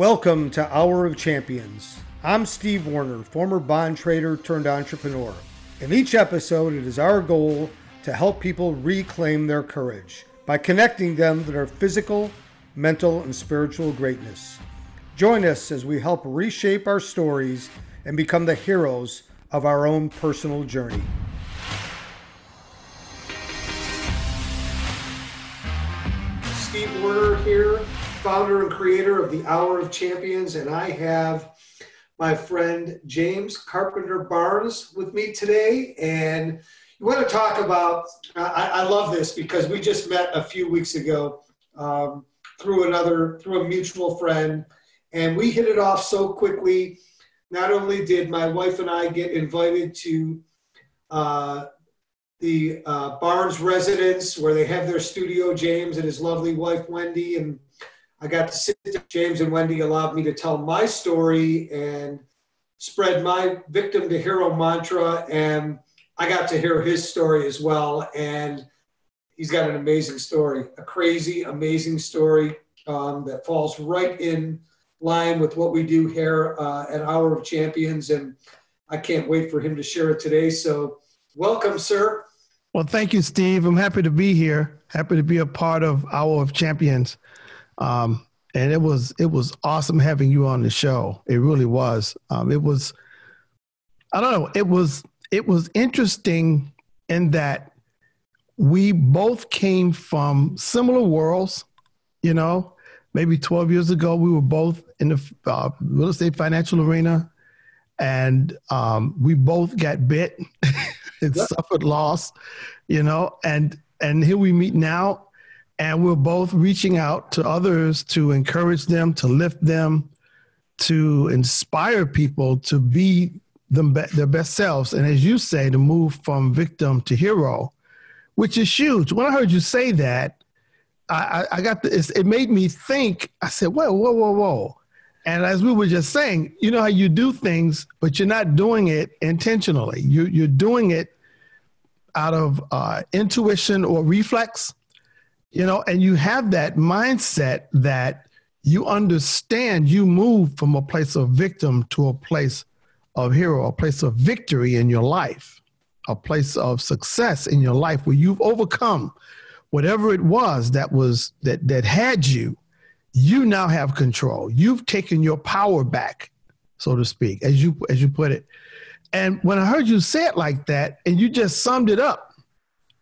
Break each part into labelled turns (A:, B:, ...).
A: Welcome to Hour of Champions. I'm Steve Warner, former bond trader turned entrepreneur. In each episode, it is our goal to help people reclaim their courage by connecting them to their physical, mental, and spiritual greatness. Join us as we help reshape our stories and become the heroes of our own personal journey. Steve Warner here, founder and creator of the Hour of Champions, and I have my friend James Carpenter Barnes with me today. And you want to talk about, I, I love this because we just met a few weeks ago um, through another, through a mutual friend, and we hit it off so quickly. Not only did my wife and I get invited to uh, the uh, Barnes residence where they have their studio, James and his lovely wife, Wendy. And I got to sit. James and Wendy allowed me to tell my story and spread my victim to hero mantra. And I got to hear his story as well. And he's got an amazing story, a crazy, amazing story um, that falls right in line with what we do here uh, at Hour of Champions. And I can't wait for him to share it today. So, welcome, sir.
B: Well, thank you, Steve. I'm happy to be here. Happy to be a part of Hour of Champions. Um, and it was it was awesome having you on the show. It really was. Um, it was. I don't know. It was it was interesting in that we both came from similar worlds. You know, maybe 12 years ago, we were both in the uh, real estate financial arena, and um, we both got bit. and yep. suffered loss, you know, and and here we meet now, and we're both reaching out to others to encourage them, to lift them, to inspire people to be them their best selves, and as you say, to move from victim to hero, which is huge. When I heard you say that, I, I got the, it made me think. I said, "Whoa, whoa, whoa, whoa." And as we were just saying, you know how you do things, but you're not doing it intentionally. You, you're doing it out of uh, intuition or reflex, you know, and you have that mindset that you understand you move from a place of victim to a place of hero, a place of victory in your life, a place of success in your life where you've overcome whatever it was that was that that had you you now have control. You've taken your power back, so to speak, as you as you put it. And when I heard you say it like that, and you just summed it up,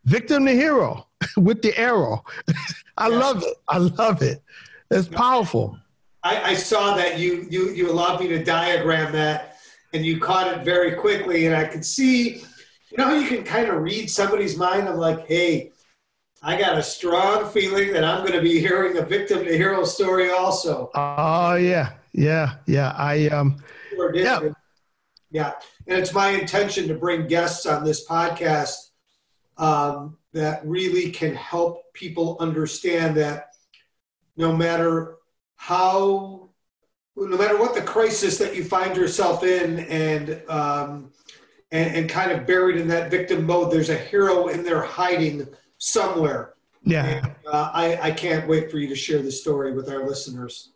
B: victim to hero with the arrow. I yeah. love it. I love it. It's powerful.
A: I, I, saw that you you you allowed me to diagram that, and you caught it very quickly, and I could see. You know how you can kind of read somebody's mind. I'm like, hey, I got a strong feeling that I'm going to be hearing a victim to hero story also.
B: Oh yeah, yeah, yeah. I um,
A: yeah, yeah, and it's my intention to bring guests on this podcast um, that really can help people understand that no matter how, no matter what the crisis that you find yourself in, and um, and, and kind of buried in that victim mode, there's a hero in there hiding somewhere.
B: Yeah. And,
A: uh, I, I can't wait for you to share the story with our listeners.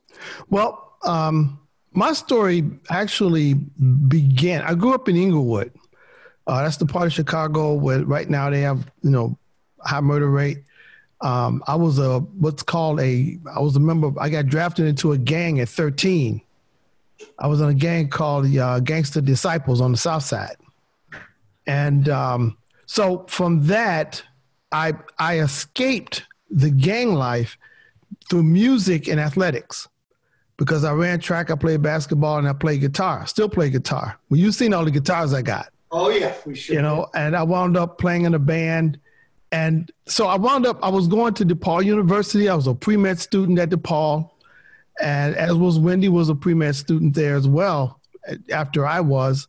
B: Well, um, my story actually began, I grew up in Englewood. Uh, that's the part of Chicago where right now they have, you know, high murder rate. Um, I was a, what's called a, I was a member, I got drafted into a gang at 13. I was in a gang called the uh, Gangster Disciples on the South Side. And um, so from that, I I escaped the gang life through music and athletics because I ran track, I played basketball, and I played guitar. Still play guitar. Well, you've seen all the guitars I got.
A: Oh yeah, we should.
B: You know, and I wound up playing in a band, and so I wound up. I was going to DePaul University. I was a pre med student at DePaul, and as was Wendy was a pre med student there as well. After I was,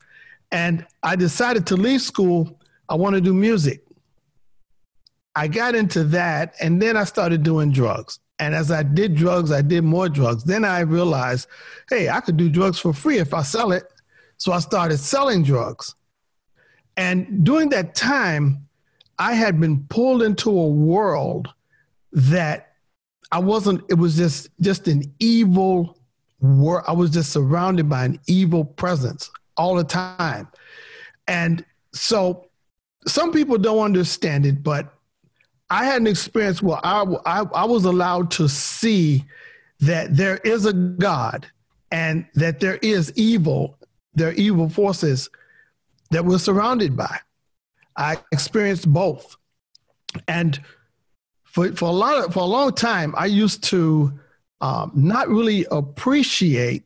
B: and I decided to leave school. I want to do music. I got into that and then I started doing drugs. And as I did drugs, I did more drugs. Then I realized, hey, I could do drugs for free if I sell it. So I started selling drugs. And during that time, I had been pulled into a world that I wasn't, it was just, just an evil were, I was just surrounded by an evil presence all the time. And so some people don't understand it, but I had an experience where I, I, I was allowed to see that there is a God and that there is evil, there are evil forces that we're surrounded by. I experienced both. And for, for a lot of, for a long time, I used to um, not really appreciate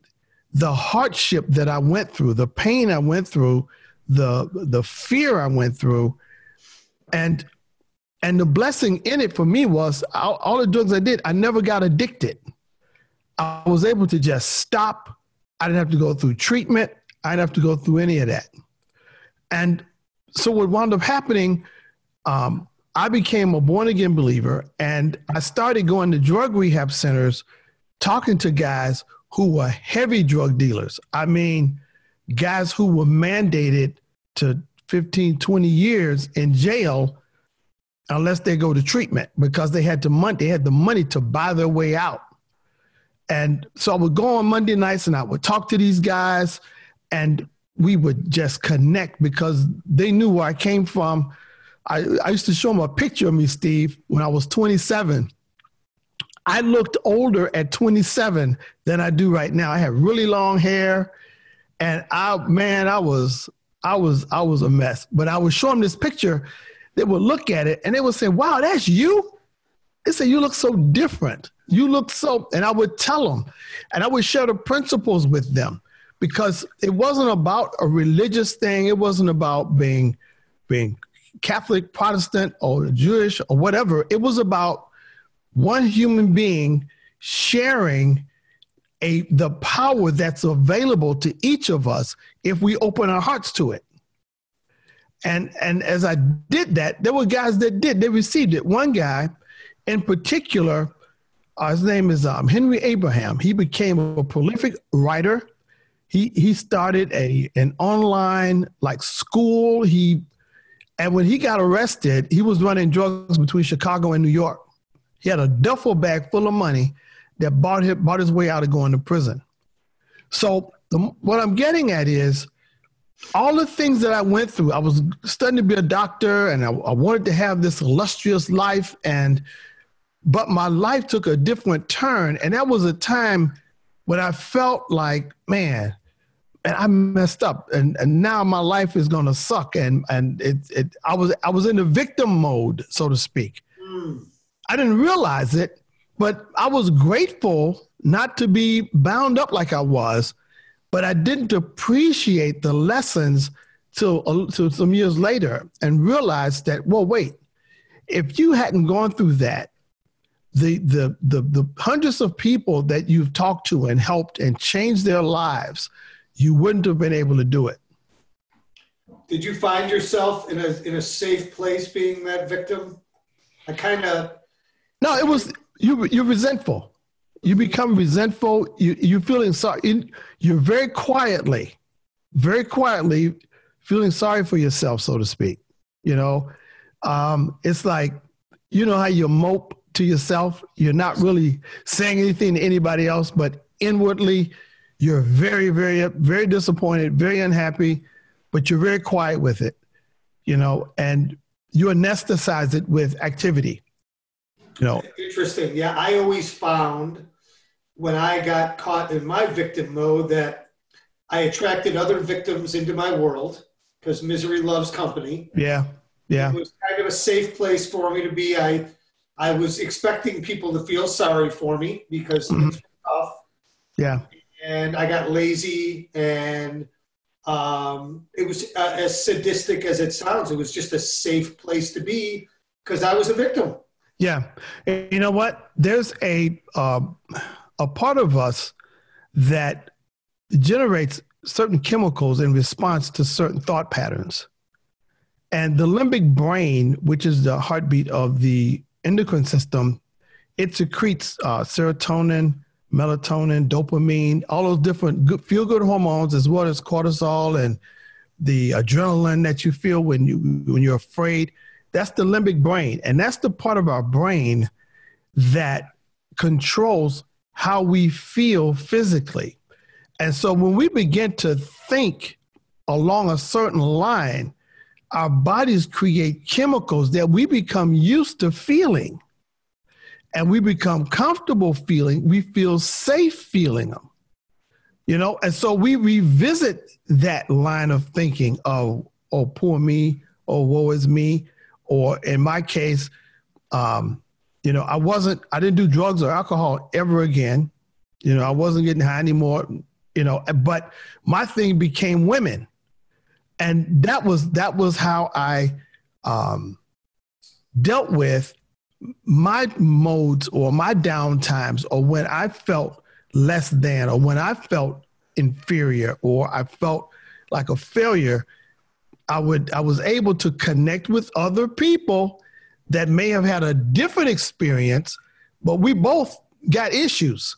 B: the hardship that I went through, the pain I went through, the the fear I went through, and and the blessing in it for me was all, all the drugs I did, I never got addicted. I was able to just stop. I didn't have to go through treatment. I didn't have to go through any of that. And so what wound up happening, um, I became a born again believer and I started going to drug rehab centers, talking to guys who were heavy drug dealers. I mean, guys who were mandated to 15, 20 years in jail unless they go to treatment because they had the money, they had the money to buy their way out. And so I would go on Monday nights and I would talk to these guys and we would just connect because they knew where I came from. I, I used to show them a picture of me, Steve, when I was 27. I looked older at 27 than I do right now. I had really long hair, and I man, I was I was I was a mess. But I would show them this picture, they would look at it and they would say, "Wow, that's you." They say, "You look so different. You look so," and I would tell them, and I would share the principles with them because it wasn't about a religious thing. It wasn't about being being Catholic, Protestant, or Jewish or whatever. It was about one human being sharing a the power that's available to each of us if we open our hearts to it. And and as I did that, there were guys that did. They received it. One guy, in particular, uh, his name is um, Henry Abraham. He became a prolific writer he he started a an online like school. He and when he got arrested, he was running drugs between Chicago and New York. He had a duffel bag full of money that bought him bought his way out of going to prison. So the, what I'm getting at is all the things that I went through. I was studying to be a doctor, and I, I wanted to have this illustrious life, and but my life took a different turn, and that was a time when I felt like, man, and I messed up, and, and now my life is gonna suck, and and it, it I was I was in the victim mode, so to speak. Mm. I didn't realize it, but I was grateful not to be bound up like I was, but I didn't appreciate the lessons till, uh, till some years later, and realized that well, wait, if you hadn't gone through that, the, the, the, the hundreds of people that you've talked to and helped and changed their lives, you wouldn't have been able to do it.
A: Did you find yourself in a, in a safe place being that victim? I kind of.
B: No, it was, you, you're resentful. You become resentful. You, you're feeling sorry. You're very quietly, very quietly feeling sorry for yourself, so to speak. You know, um, it's like, you know how you mope to yourself. You're not really saying anything to anybody else, but inwardly, you're very, very, very disappointed, very unhappy, but you're very quiet with it, you know, and you anesthetize it with activity. You know,
A: interesting. Yeah, I always found when I got caught in my victim mode that I attracted other victims into my world because misery loves company.
B: Yeah. Yeah.
A: It was kind of a safe place for me to be. I I was expecting people to feel sorry for me because mm-hmm. it's tough.
B: Yeah.
A: And I got lazy and um, it was uh, as sadistic as it sounds. It was just a safe place to be because I was a victim.
B: Yeah. You know what? There's a, uh, a part of us that generates certain chemicals in response to certain thought patterns. And the limbic brain, which is the heartbeat of the endocrine system, it secretes uh, serotonin, melatonin, dopamine, all those different good, feel good hormones, as well as cortisol and the adrenaline that you feel when you when you're afraid. That's the limbic brain, and that's the part of our brain that controls how we feel physically. And so when we begin to think along a certain line, our bodies create chemicals that we become used to feeling and we become comfortable feeling, we feel safe feeling them. You know, and so we revisit that line of thinking of, oh, poor me, or woe is me, or in my case, um, you know, I wasn't, I didn't do drugs or alcohol ever again. You know, I wasn't getting high anymore, you know, but my thing became women. And that was, that was how I um, dealt with my modes or my downtimes or when I felt less than or when I felt inferior or I felt like a failure, I would I was able to connect with other people that may have had a different experience, but we both got issues.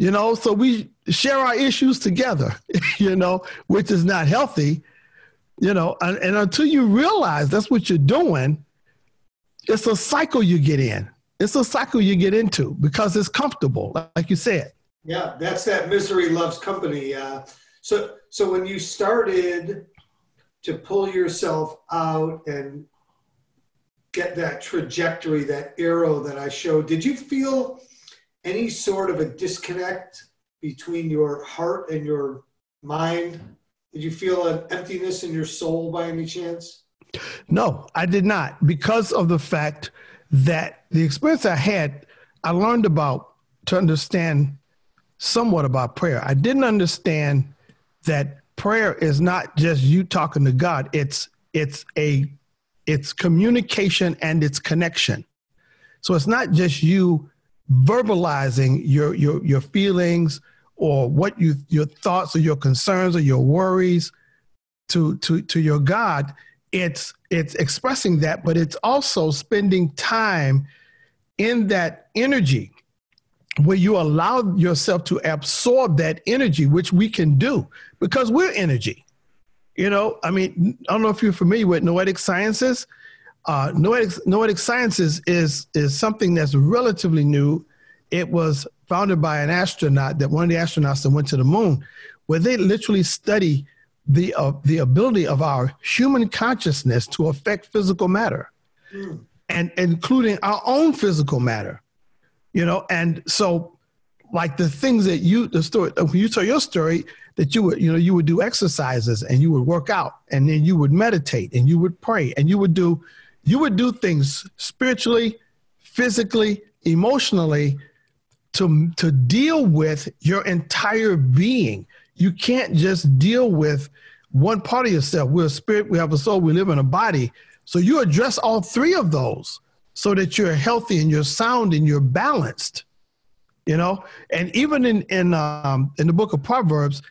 B: You know, so we share our issues together, you know, which is not healthy, you know, and, and until you realize that's what you're doing, it's a cycle you get in. It's a cycle you get into because it's comfortable, like you said.
A: Yeah, that's that misery loves company. Uh, so, so when you started to pull yourself out and get that trajectory, that arrow that I showed, did you feel any sort of a disconnect between your heart and your mind? Did you feel an emptiness in your soul by any chance?
B: No, I did not because of the fact that the experience I had, I learned about to understand somewhat about prayer. I didn't understand that prayer is not just you talking to God. It's it's a it's communication and it's connection. So it's not just you verbalizing your your your feelings or what you your thoughts or your concerns or your worries to to to your God. It's it's expressing that but it's also spending time in that energy where you allow yourself to absorb that energy which we can do because we're energy. You know i mean i don't know if you're familiar with noetic sciences uh, noetic, noetic sciences is is something that's relatively new it was founded by an astronaut that one of the astronauts that went to the moon where they literally study the uh, the ability of our human consciousness to affect physical matter, mm. and including our own physical matter. You know, and so like the things that you the story when you tell your story that you would you know you would do exercises and you would work out and then you would meditate and you would pray and you would do you would do things spiritually physically emotionally to to deal with your entire being you can't just deal with one part of yourself. We're a spirit, we have a soul, we live in a body. So you address all three of those so that you're healthy and you're sound and you're balanced. You know, and even in in um, in the book of Proverbs,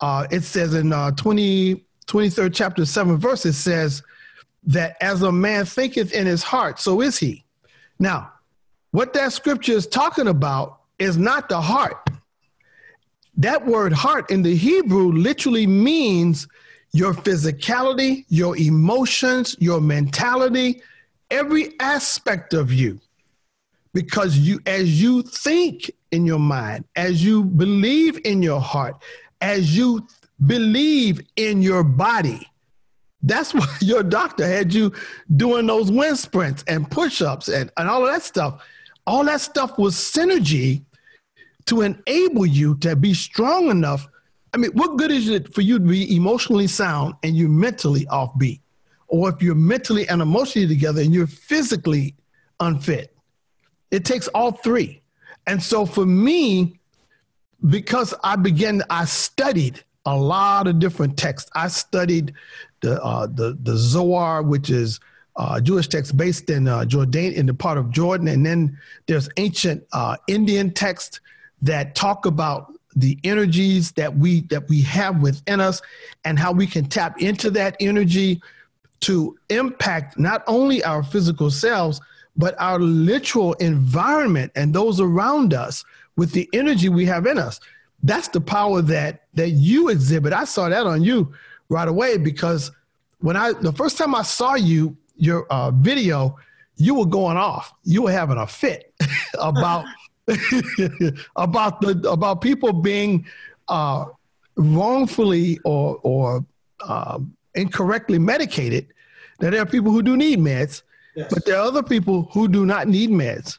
B: uh, it says in uh, 20, 23rd chapter, 7 verse, it says that as a man thinketh in his heart, so is he. Now, what that scripture is talking about is not the heart. That word heart in the Hebrew literally means your physicality, your emotions, your mentality, every aspect of you. Because you, as you think in your mind, as you believe in your heart, as you believe in your body, that's why your doctor had you doing those wind sprints and push ups and, and all of that stuff. All that stuff was synergy to enable you to be strong enough. I mean, what good is it for you to be emotionally sound and you're mentally offbeat? Or if you're mentally and emotionally together and you're physically unfit? It takes all three. And so for me, because I began, I studied a lot of different texts. I studied the uh, the the Zohar, which is uh, Jewish text based in uh, Jordan, in the part of Jordan, and then there's ancient uh, Indian text that talk about the energies that we that we have within us and how we can tap into that energy to impact not only our physical selves but our literal environment and those around us with the energy we have in us. That's the power that that you exhibit. I saw that on you right away because when i the first time i saw you your uh, video you were going off you were having a fit about about the about people being uh, wrongfully or or uh, incorrectly medicated. That there are people who do need meds, yes. but there are other people who do not need meds.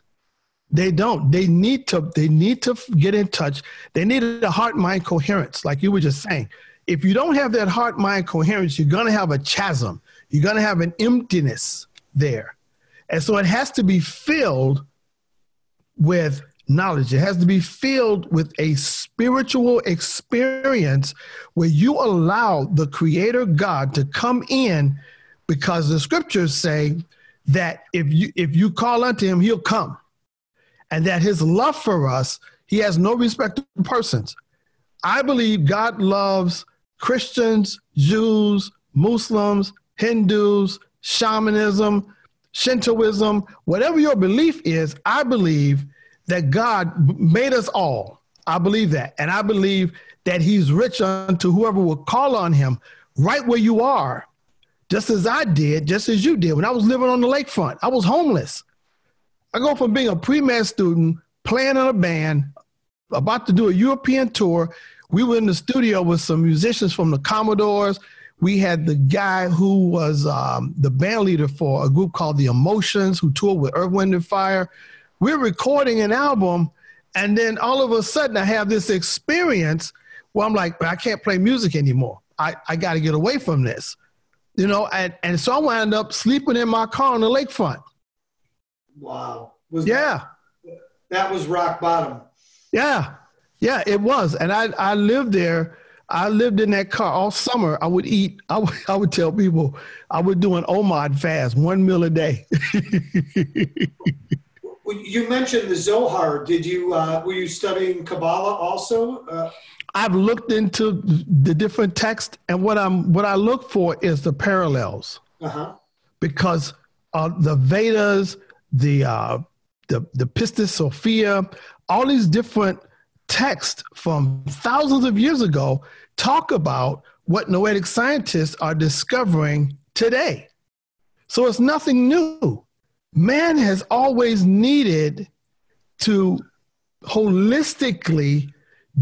B: They don't. They need to. They need to get in touch. They need a heart mind coherence, like you were just saying. If you don't have that heart mind coherence, you're going to have a chasm. You're going to have an emptiness there, and so it has to be filled with knowledge. It has to be filled with a spiritual experience where you allow the Creator God to come in because the scriptures say that if you if you call unto him, he'll come. And that his love for us, he has no respect to persons. I believe God loves Christians, Jews, Muslims, Hindus, shamanism, Shintoism, whatever your belief is, I believe that God made us all. I believe that. And I believe that he's rich unto whoever will call on him right where you are, just as I did, just as you did. When I was living on the lakefront, I was homeless. I go from being a pre med student, playing in a band, about to do a European tour. We were in the studio with some musicians from the Commodores. We had the guy who was um, the band leader for a group called The Emotions, who toured with Earth, Wind, and Fire we're recording an album, and then all of a sudden I have this experience where I'm like, I can't play music anymore. I, I got to get away from this, you know. And, and so I wound up sleeping in my car on the lakefront.
A: Wow.
B: Was yeah.
A: That, that was rock bottom.
B: Yeah. Yeah, it was. And I, I lived there. I lived in that car all summer. I would eat, I would, I would tell people I would do an OMAD fast, one meal a day.
A: You mentioned the Zohar. Did you uh, were you studying Kabbalah also? Uh,
B: I've looked into the different texts, and what I'm what I look for is the parallels. Uh-huh. Because uh, the Vedas, the uh, the the Pistis Sophia, all these different texts from thousands of years ago talk about what noetic scientists are discovering today. So it's nothing new man has always needed to holistically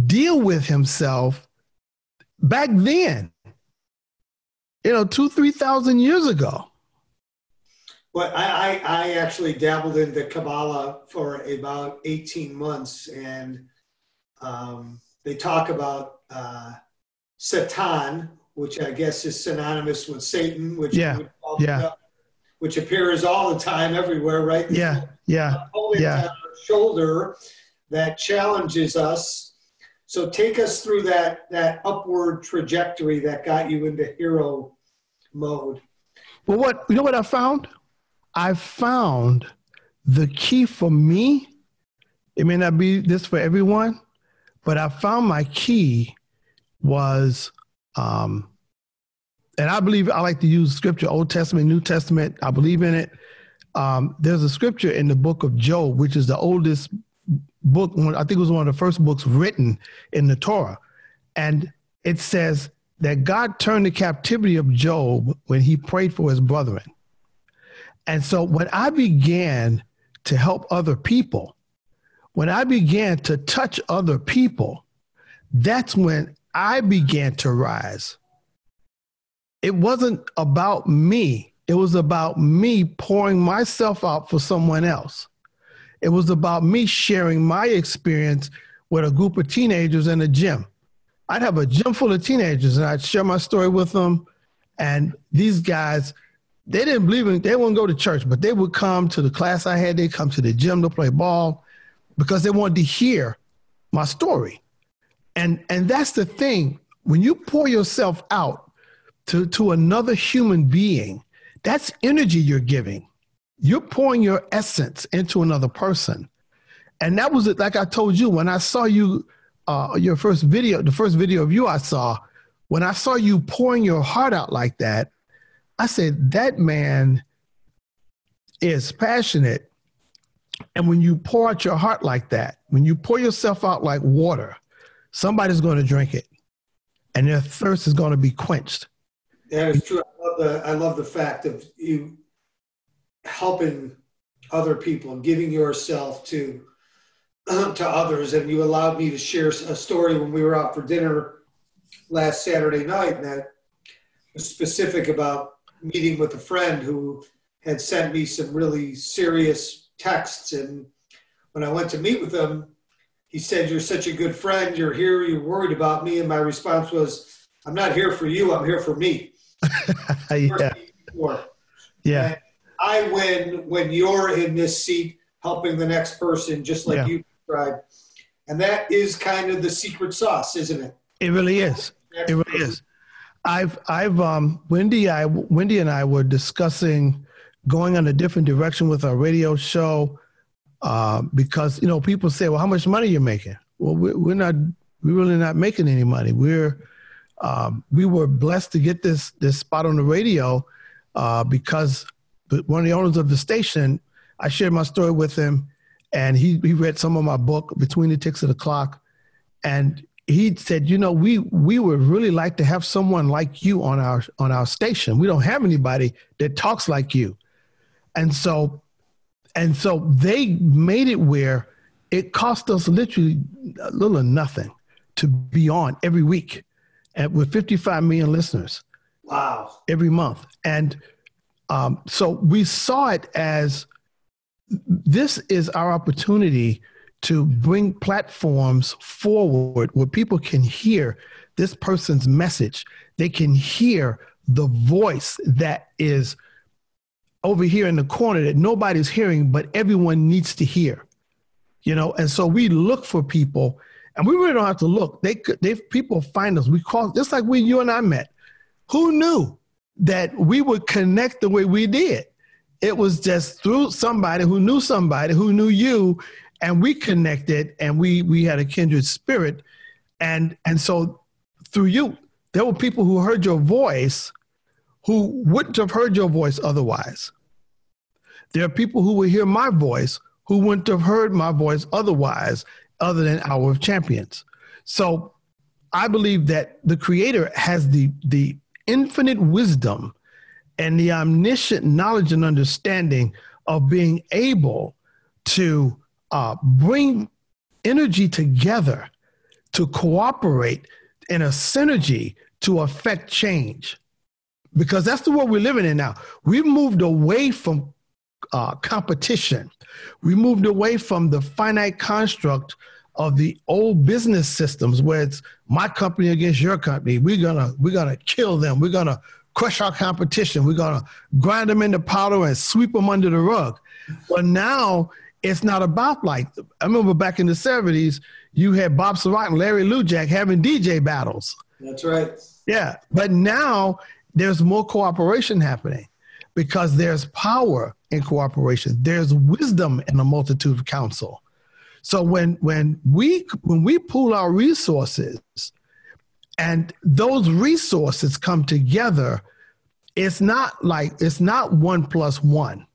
B: deal with himself back then, you know, two, 3,000 years ago.
A: Well, I, I, I, actually dabbled into Kabbalah for about 18 months, and um, they talk about uh, Satan, which I guess is synonymous with Satan, which
B: yeah, yeah
A: which appears all the time everywhere, right?
B: Yeah, yeah, yeah.
A: shoulder that challenges us. So take us through that that upward trajectory that got you into hero mode.
B: Well, what you know what I found? I found the key for me. It may not be this for everyone, but I found my key was um, and I believe I like to use scripture, Old Testament, New Testament. I believe in it. Um, there's a scripture in the book of Job, which is the oldest book. I think it was one of the first books written in the Torah, and it says that God turned the captivity of Job when he prayed for his brethren. And so when I began to help other people, when I began to touch other people, that's when I began to rise it wasn't about me. It was about me pouring myself out for someone else. It was about me sharing my experience with a group of teenagers in a gym. I'd have a gym full of teenagers and I'd share my story with them. And these guys, they didn't believe in, they wouldn't go to church, but they would come to the class I had. They'd come to the gym to play ball because they wanted to hear my story. And, and that's the thing. When you pour yourself out, to, to another human being, that's energy you're giving. You're pouring your essence into another person. And that was it, like I told you, when I saw you, uh, your first video, the first video of you I saw, when I saw you pouring your heart out like that, I said, that man is passionate. And when you pour out your heart like that, when you pour yourself out like water, somebody's going to drink it and their thirst is going to be quenched.
A: That is true. I love the I love the fact of you helping other people and giving yourself to to others, and you allowed me to share a story when we were out for dinner last Saturday night, that was specific about meeting with a friend who had sent me some really serious texts. And when I went to meet with him, he said, You're such a good friend. You're here. You're worried about me. And my response was, I'm not here for you. I'm here for me.
B: yeah. Yeah.
A: And I win when you're in this seat helping the next person, just like yeah. you described. And that is kind of the secret sauce, isn't it?
B: It really is. It really is. I've I've um Wendy I Wendy and I were discussing going on a different direction with our radio show uh, because you know people say, well, how much money you're making? Well, we're, we're not we're really not making any money. We're um, we were blessed to get this this spot on the radio uh, because one of the owners of the station, I shared my story with him, and he he read some of my book, Between the Ticks of the Clock, and he said, you know, we we would really like to have someone like you on our on our station. We don't have anybody that talks like you, and so and so they made it where it cost us literally a little or nothing to be on every week, and with 55 million listeners.
A: Wow!
B: Every month, and um, so we saw it as this is our opportunity to bring platforms forward where people can hear this person's message. They can hear the voice that is over here in the corner that nobody's hearing, but everyone needs to hear. You know, and so we look for people, and we really don't have to look. They they people find us. We call just like when you and I met. Who knew that we would connect the way we did? It was just through somebody who knew somebody who knew you, and we connected and we we had a kindred spirit and and so through you there were people who heard your voice who wouldn't have heard your voice otherwise there are people who will hear my voice who wouldn't have heard my voice otherwise other than hour of champions so i believe that the creator has the the infinite wisdom and the omniscient knowledge and understanding of being able to uh, bring energy together to cooperate in a synergy to affect change. Because that's the world we're living in now. We've moved away from uh, competition. We moved away from the finite construct of the old business systems where it's my company against your company. We're gonna we're gonna kill them. We're gonna crush our competition. We're gonna grind them into powder and sweep them under the rug. But now it's not about like I remember back in the seventies, you had Bob Sirott and Larry Lujack having DJ battles.
A: That's right.
B: Yeah, but now there's more cooperation happening because there's power in cooperation. There's wisdom in a multitude of counsel. So when when we when we pool our resources and those resources come together, it's not like it's not one plus one.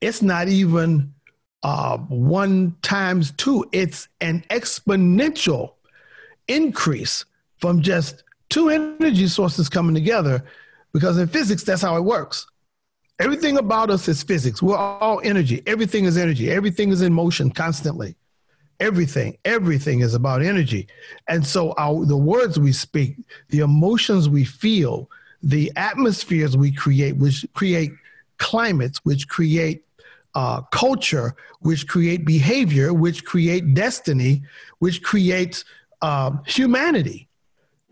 B: It's not even uh, one times two. It's an exponential increase from just two energy sources coming together because in physics, that's how it works. Everything about us is physics. We're all energy. Everything is energy. Everything is in motion constantly. Everything, everything is about energy. And so our, the words we speak, the emotions we feel, the atmospheres we create, which create climates, which create uh, culture, which create behavior, which create destiny, which creates uh, humanity.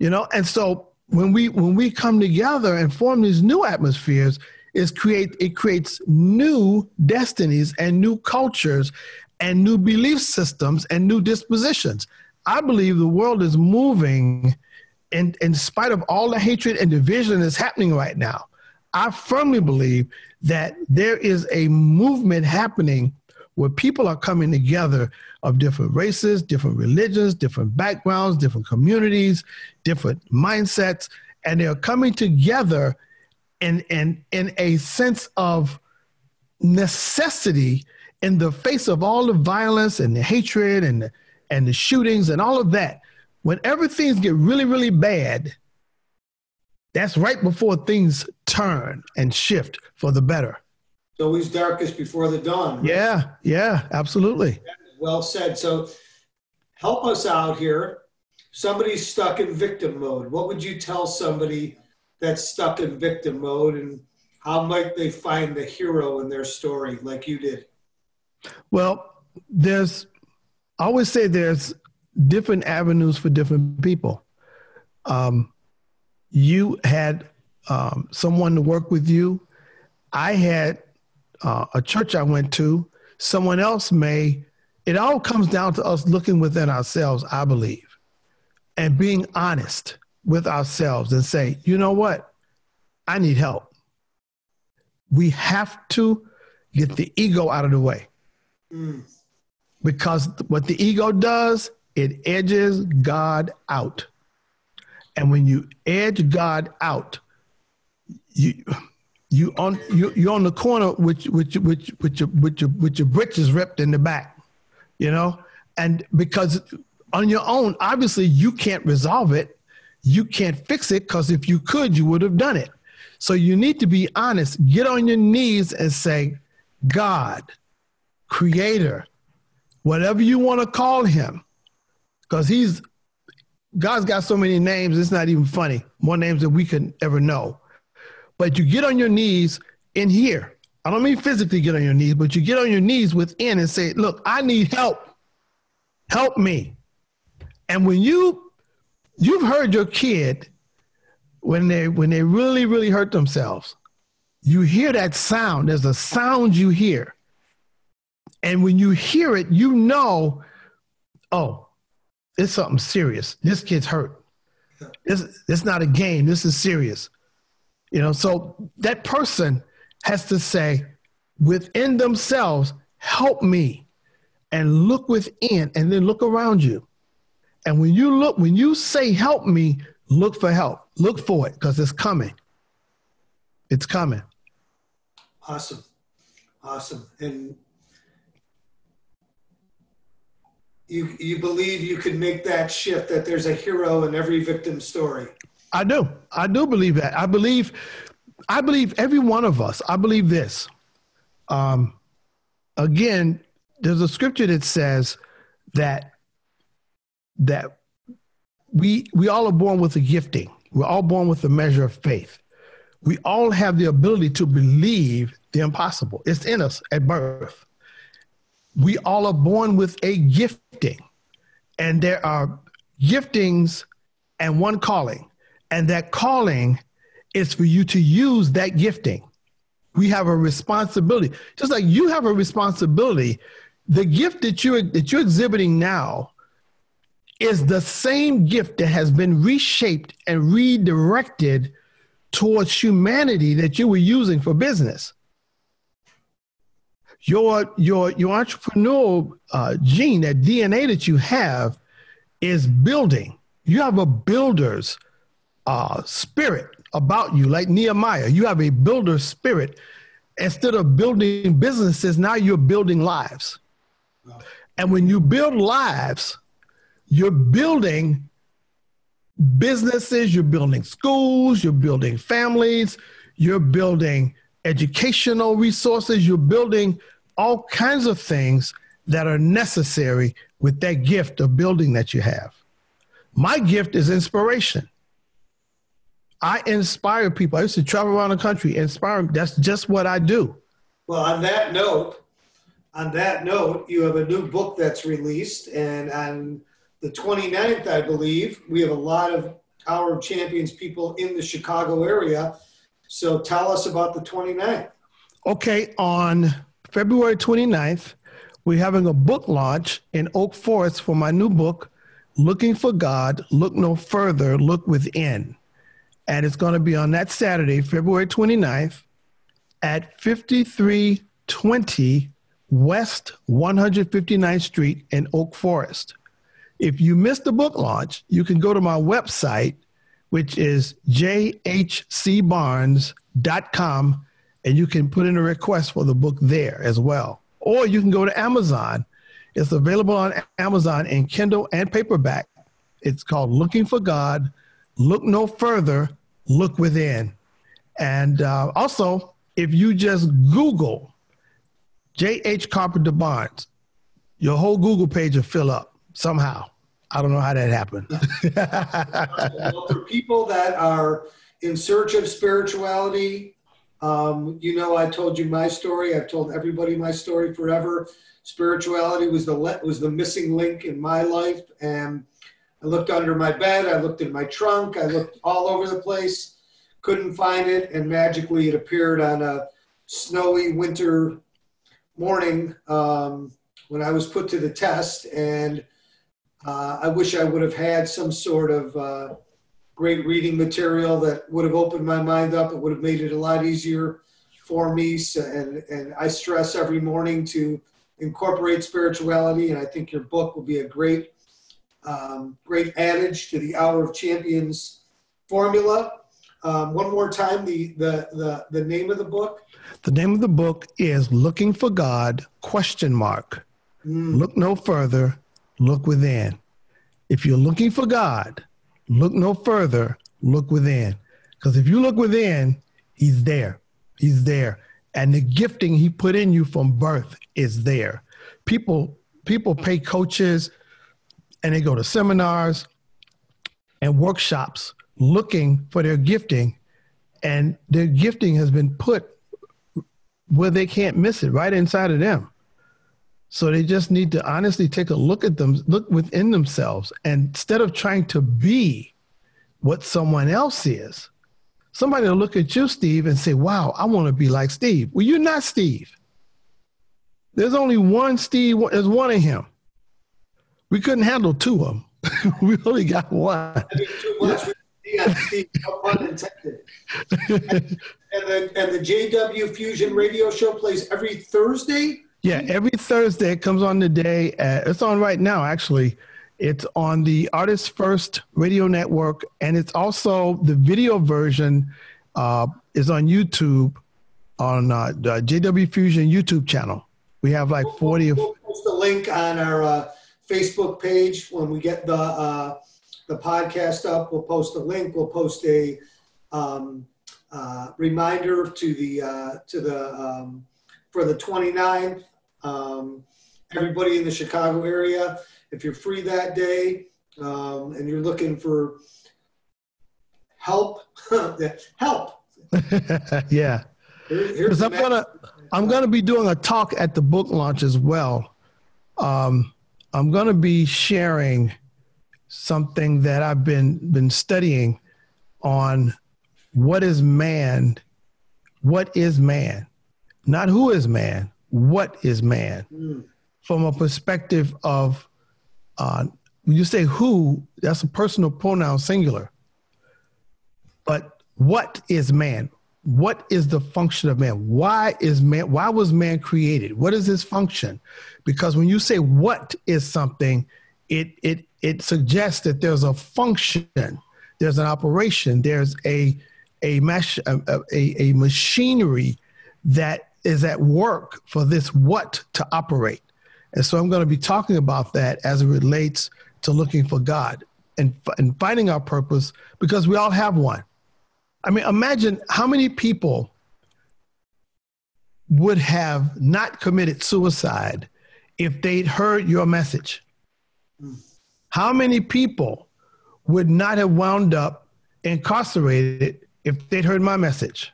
B: You know, and so when we when we come together and form these new atmospheres, is create it creates new destinies and new cultures and new belief systems and new dispositions. I believe the world is moving in, in spite of all the hatred and division that's happening right now. I firmly believe that there is a movement happening where people are coming together of different races, different religions, different backgrounds, different communities, different mindsets, and they're coming together in, in, in a sense of necessity in the face of all the violence and the hatred and the, and the shootings and all of that. Whenever things get really, really bad, that's right before things turn and shift for the better.
A: It's always darkest before the dawn.
B: Right? Yeah, yeah, absolutely.
A: Well said. So help us out here. Somebody's stuck in victim mode. What would you tell somebody that's stuck in victim mode and how might they find the hero in their story like you did?
B: Well, there's, I always say there's different avenues for different people. Um, you had um, someone to work with you. I had uh, a church I went to. Someone else may. It all comes down to us looking within ourselves, I believe, and being honest with ourselves and say, you know what? I need help. We have to get the ego out of the way. Mm. Because what the ego does, it edges God out. And when you edge God out, you you on you you on the corner with with with with your with your with your britches ripped in the back, you know, and because on your own, obviously you can't resolve it, you can't fix it because if you could, you would have done it. So you need to be honest. Get on your knees and say, God, Creator, whatever you want to call Him, because He's God's got so many names, it's not even funny. More names than we can ever know. But you get on your knees in here. I don't mean physically get on your knees, but you get on your knees within and say, Look, I need help. Help me. And when you you've heard your kid when they when they really, really hurt themselves, you hear that sound. There's a sound you hear. And when you hear it, you know, oh, it's something serious. This kid's hurt. This it's not a game. This is serious. You know, so that person has to say within themselves, help me and look within and then look around you. And when you look, when you say help me, look for help. Look for it because it's coming. It's coming.
A: Awesome. Awesome. And you you believe you could make that shift that there's a hero in every victim story
B: i do. I do believe that. I believe i believe every one of us i believe this. Um, again there's a scripture that says that that we we all are born with a gifting. We're all born with a measure of faith. We all have the ability to believe the impossible. It's in us at birth. We all are born with a gifting, and there are giftings and one calling, and that calling is for you to use that gifting. We have a responsibility, just like you have a responsibility. The gift that you that you're exhibiting now is the same gift that has been reshaped and redirected towards humanity that you were using for business your your your entrepreneurial uh, gene, that DNA that you have, is building. You have a builder's uh, spirit about you, like Nehemiah. You have a builder spirit. Instead of building businesses, now you're building lives. And when you build lives, you're building businesses, you're building schools, you're building families, you're building educational resources, you're building all kinds of things that are necessary with that gift of building that you have. My gift is inspiration. I inspire people. I used to travel around the country, inspire. That's just what I do.
A: Well, on that note, on that note, you have a new book that's released, and on the 29th, I believe, we have a lot of Hour of Champions people in the Chicago area so tell us about the 29th.
B: Okay, on February 29th, we're having a book launch in Oak Forest for my new book, Looking for God, Look No Further, Look Within. And it's going to be on that Saturday, February 29th at 5320 West 159th Street in Oak Forest. If you missed the book launch, you can go to my website, which is jhcbarnes.com, and you can put in a request for the book there as well. Or you can go to Amazon. It's available on Amazon in Kindle and paperback. It's called Looking for God. Look no further, look within. And uh, also, if you just Google J.H. Carpenter Barnes, your whole Google page will fill up somehow. I don't know how that happened.
A: well, for people that are in search of spirituality, um, you know, I told you my story. I've told everybody my story forever. Spirituality was the le- was the missing link in my life, and I looked under my bed, I looked in my trunk, I looked all over the place, couldn't find it, and magically it appeared on a snowy winter morning um, when I was put to the test. And uh, I wish I would have had some sort of uh, great reading material that would have opened my mind up. It would have made it a lot easier for me. So, and, and I stress every morning to incorporate spirituality. And I think your book will be a great um, great adage to the Hour of Champions formula. Um, one more time, the, the, the, the name of the book?
B: The name of the book is Looking for God, question mark. Mm. Look no further, look within. If you're looking for God, look no further, look within. Because if you look within, he's there. He's there. And the gifting he put in you from birth is there. People people pay coaches, and they go to seminars and workshops looking for their gifting. And their gifting has been put where they can't miss it right inside of them. So they just need to honestly take a look at them look within themselves. And instead of trying to be what someone else is somebody will look at you steve and say wow i want to be like steve. Well you're not steve. There's only one steve there's one of him we couldn't handle two of them. we only got one. too much.
A: Yeah. and the and the JW Fusion Radio Show plays every Thursday.
B: Yeah, every Thursday it comes on the day. At, it's on right now, actually. It's on the Artist First Radio Network, and it's also the video version uh, is on YouTube on uh, the JW Fusion YouTube channel. We have like forty.
A: We'll, we'll post a link on our. Uh, Facebook page. When we get the uh, the podcast up, we'll post a link. We'll post a um, uh, reminder to the uh, to the um, for the 29th. Um, everybody in the Chicago area, if you're free that day um, and you're looking for help, help.
B: yeah. Here, I'm gonna I'm gonna be doing a talk at the book launch as well. Um, I'm going to be sharing something that I've been been studying on what is man, what is man, not who is man, what is man, mm. from a perspective of uh, when you say who, that's a personal pronoun singular. But what is man? What is the function of man? Why is man? Why was man created? What is his function? because when you say what is something, it it it suggests that there's a function, there's an operation, there's a a mesh a, a, a machinery that is at work for this what to operate. And so I'm going to be talking about that as it relates to looking for God and, and finding our purpose because we all have one. I mean, imagine how many people would have not committed suicide if they'd heard your message? How many people would not have wound up incarcerated if they'd heard my message?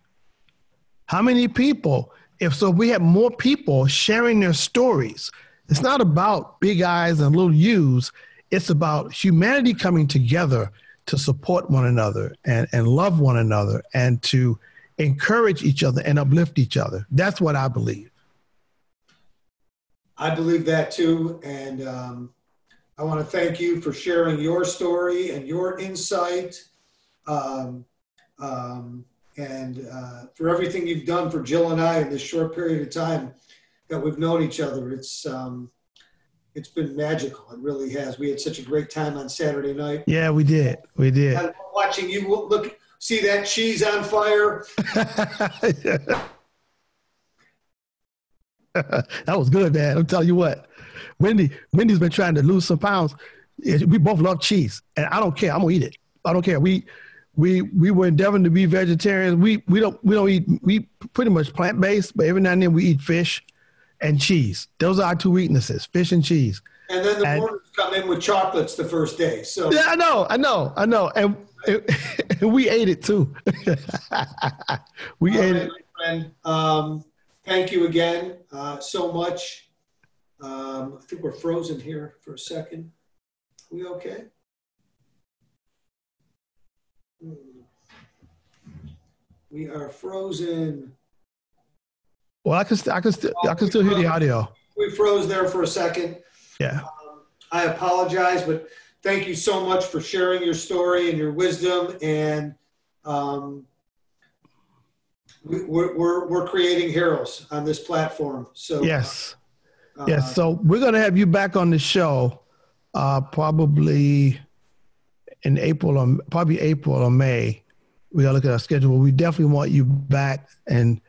B: How many people, if so, we had more people sharing their stories. It's not about big eyes and little U's. It's about humanity coming together to support one another and, and love one another and to encourage each other and uplift each other. That's what I believe.
A: I believe that too. And um, I want to thank you for sharing your story and your insight um, um, and uh, for everything you've done for Jill and I in this short period of time that we've known each other. It's, um, it's been magical. It really has. We had such a great time on Saturday night.
B: Yeah, we did. We did.
A: Watching you look, see that cheese on fire.
B: that was good, man. I'll tell you what. Wendy, Wendy's been trying to lose some pounds. We both love cheese, and I don't care. I'm gonna eat it. I don't care. We we we were endeavoring to be vegetarians. We we don't we don't eat we pretty much plant based, but every now and then we eat fish, and cheese. Those are our two weaknesses: fish and cheese.
A: And then the and, come in with chocolates the first day. So
B: yeah, I know, I know, I know, and, and we ate it too. we All ate right, it.
A: friend. Um, thank you again uh, so much. Um, I think we're frozen here for a second. Are we okay? Hmm. We are frozen.
B: Well, I can, st- I can, st- I can still hear the audio.
A: We froze there for a second.
B: Yeah. Um,
A: I apologize, but thank you so much for sharing your story and your wisdom. And um, we, we're, we're, we're creating heroes on this platform. So
B: yes, uh, yes. So we're going to have you back on the show, uh, probably in April or probably April or May. We got to look at our schedule. We definitely want you back, and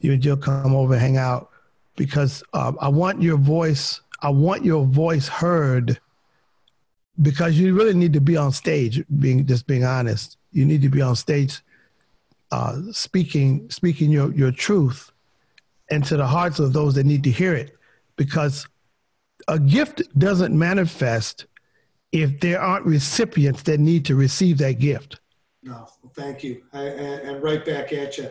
B: you and Jill come over and hang out because um, I want your voice I want your voice heard because you really need to be on stage. Being just being honest, you need to be on stage, uh, speaking speaking your your truth into the hearts of those that need to hear it, because a gift doesn't manifest if there aren't recipients that need to receive that gift.
A: No, thank you, I, and right back at you.